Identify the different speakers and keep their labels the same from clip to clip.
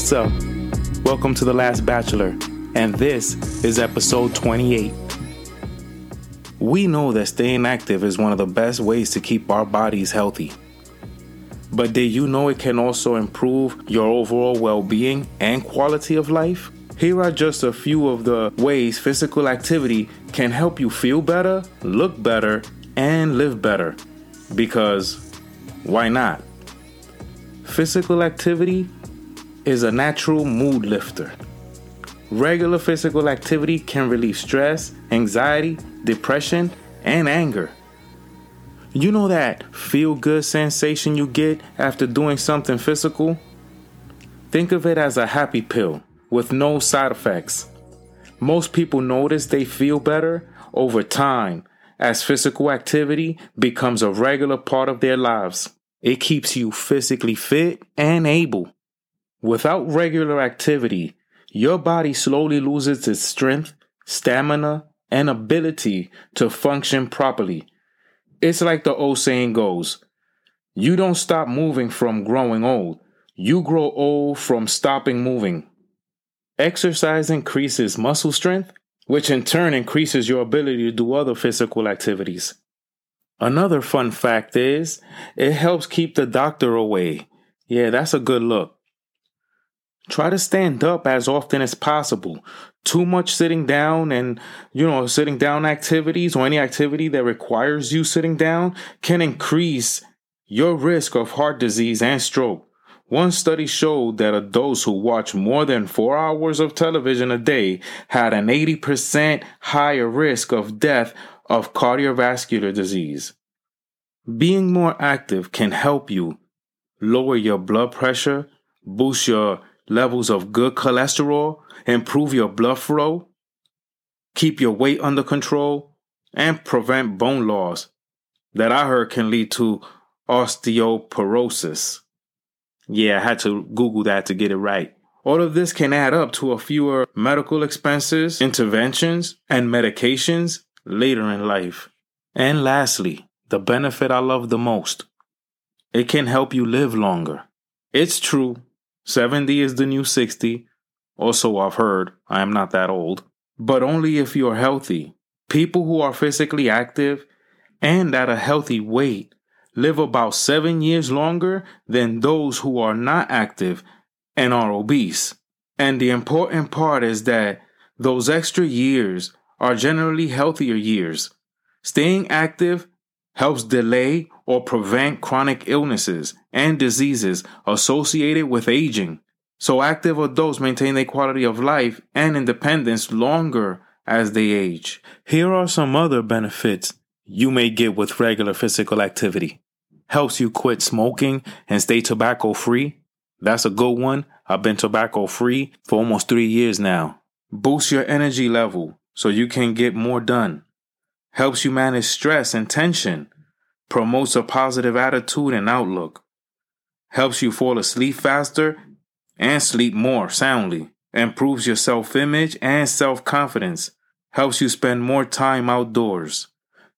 Speaker 1: what's up? Welcome to The Last Bachelor, and this is episode 28. We know that staying active is one of the best ways to keep our bodies healthy. But did you know it can also improve your overall well being and quality of life? Here are just a few of the ways physical activity can help you feel better, look better, and live better. Because why not? Physical activity is a natural mood lifter. Regular physical activity can relieve stress, anxiety, depression, and anger. You know that feel good sensation you get after doing something physical? Think of it as a happy pill with no side effects. Most people notice they feel better over time as physical activity becomes a regular part of their lives. It keeps you physically fit and able. Without regular activity, your body slowly loses its strength, stamina, and ability to function properly. It's like the old saying goes you don't stop moving from growing old, you grow old from stopping moving. Exercise increases muscle strength, which in turn increases your ability to do other physical activities. Another fun fact is it helps keep the doctor away. Yeah, that's a good look. Try to stand up as often as possible. Too much sitting down and, you know, sitting down activities or any activity that requires you sitting down can increase your risk of heart disease and stroke. One study showed that adults who watch more than four hours of television a day had an 80% higher risk of death of cardiovascular disease. Being more active can help you lower your blood pressure, boost your levels of good cholesterol, improve your blood flow, keep your weight under control, and prevent bone loss that I heard can lead to osteoporosis. Yeah, I had to Google that to get it right. All of this can add up to a fewer medical expenses, interventions, and medications later in life. And lastly, the benefit I love the most. It can help you live longer. It's true 70 is the new 60. Also, I've heard I am not that old, but only if you're healthy. People who are physically active and at a healthy weight live about seven years longer than those who are not active and are obese. And the important part is that those extra years are generally healthier years. Staying active helps delay or prevent chronic illnesses and diseases associated with aging. So active adults maintain their quality of life and independence longer as they age. Here are some other benefits you may get with regular physical activity. Helps you quit smoking and stay tobacco free. That's a good one. I've been tobacco free for almost three years now. Boosts your energy level so you can get more done. Helps you manage stress and tension promotes a positive attitude and outlook, helps you fall asleep faster and sleep more soundly, improves your self image and self confidence, helps you spend more time outdoors.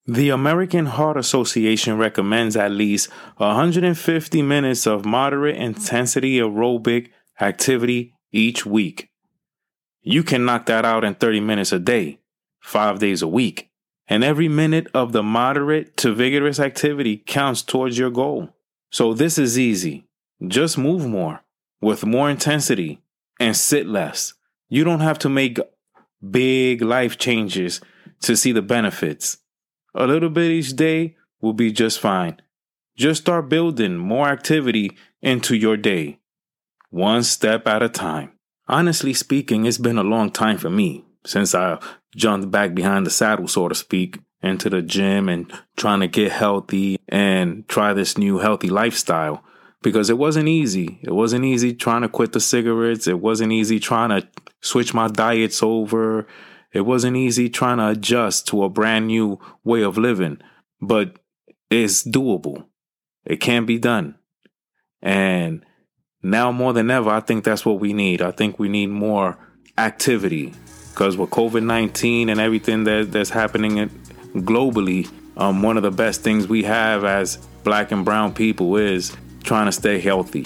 Speaker 1: The American Heart Association recommends at least 150 minutes of moderate intensity aerobic activity each week. You can knock that out in 30 minutes a day, five days a week and every minute of the moderate to vigorous activity counts towards your goal. So this is easy. Just move more with more intensity and sit less. You don't have to make big life changes to see the benefits. A little bit each day will be just fine. Just start building more activity into your day, one step at a time. Honestly speaking, it's been a long time for me since I jumped back behind the saddle, so to speak, into the gym and trying to get healthy and try this new healthy lifestyle because it wasn't easy. It wasn't easy trying to quit the cigarettes. It wasn't easy trying to switch my diets over. It wasn't easy trying to adjust to a brand new way of living, but it's doable. It can be done. And now more than ever, I think that's what we need. I think we need more activity because with COVID 19 and everything that, that's happening globally, um, one of the best things we have as black and brown people is trying to stay healthy.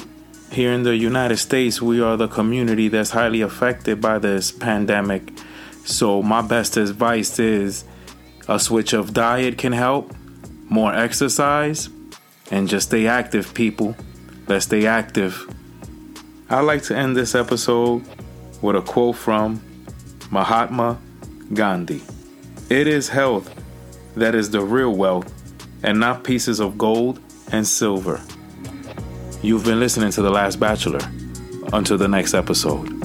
Speaker 1: Here in the United States, we are the community that's highly affected by this pandemic. So, my best advice is a switch of diet can help, more exercise, and just stay active, people. Let's stay active. I'd like to end this episode with a quote from Mahatma Gandhi It is health that is the real wealth, and not pieces of gold and silver. You've been listening to The Last Bachelor. Until the next episode.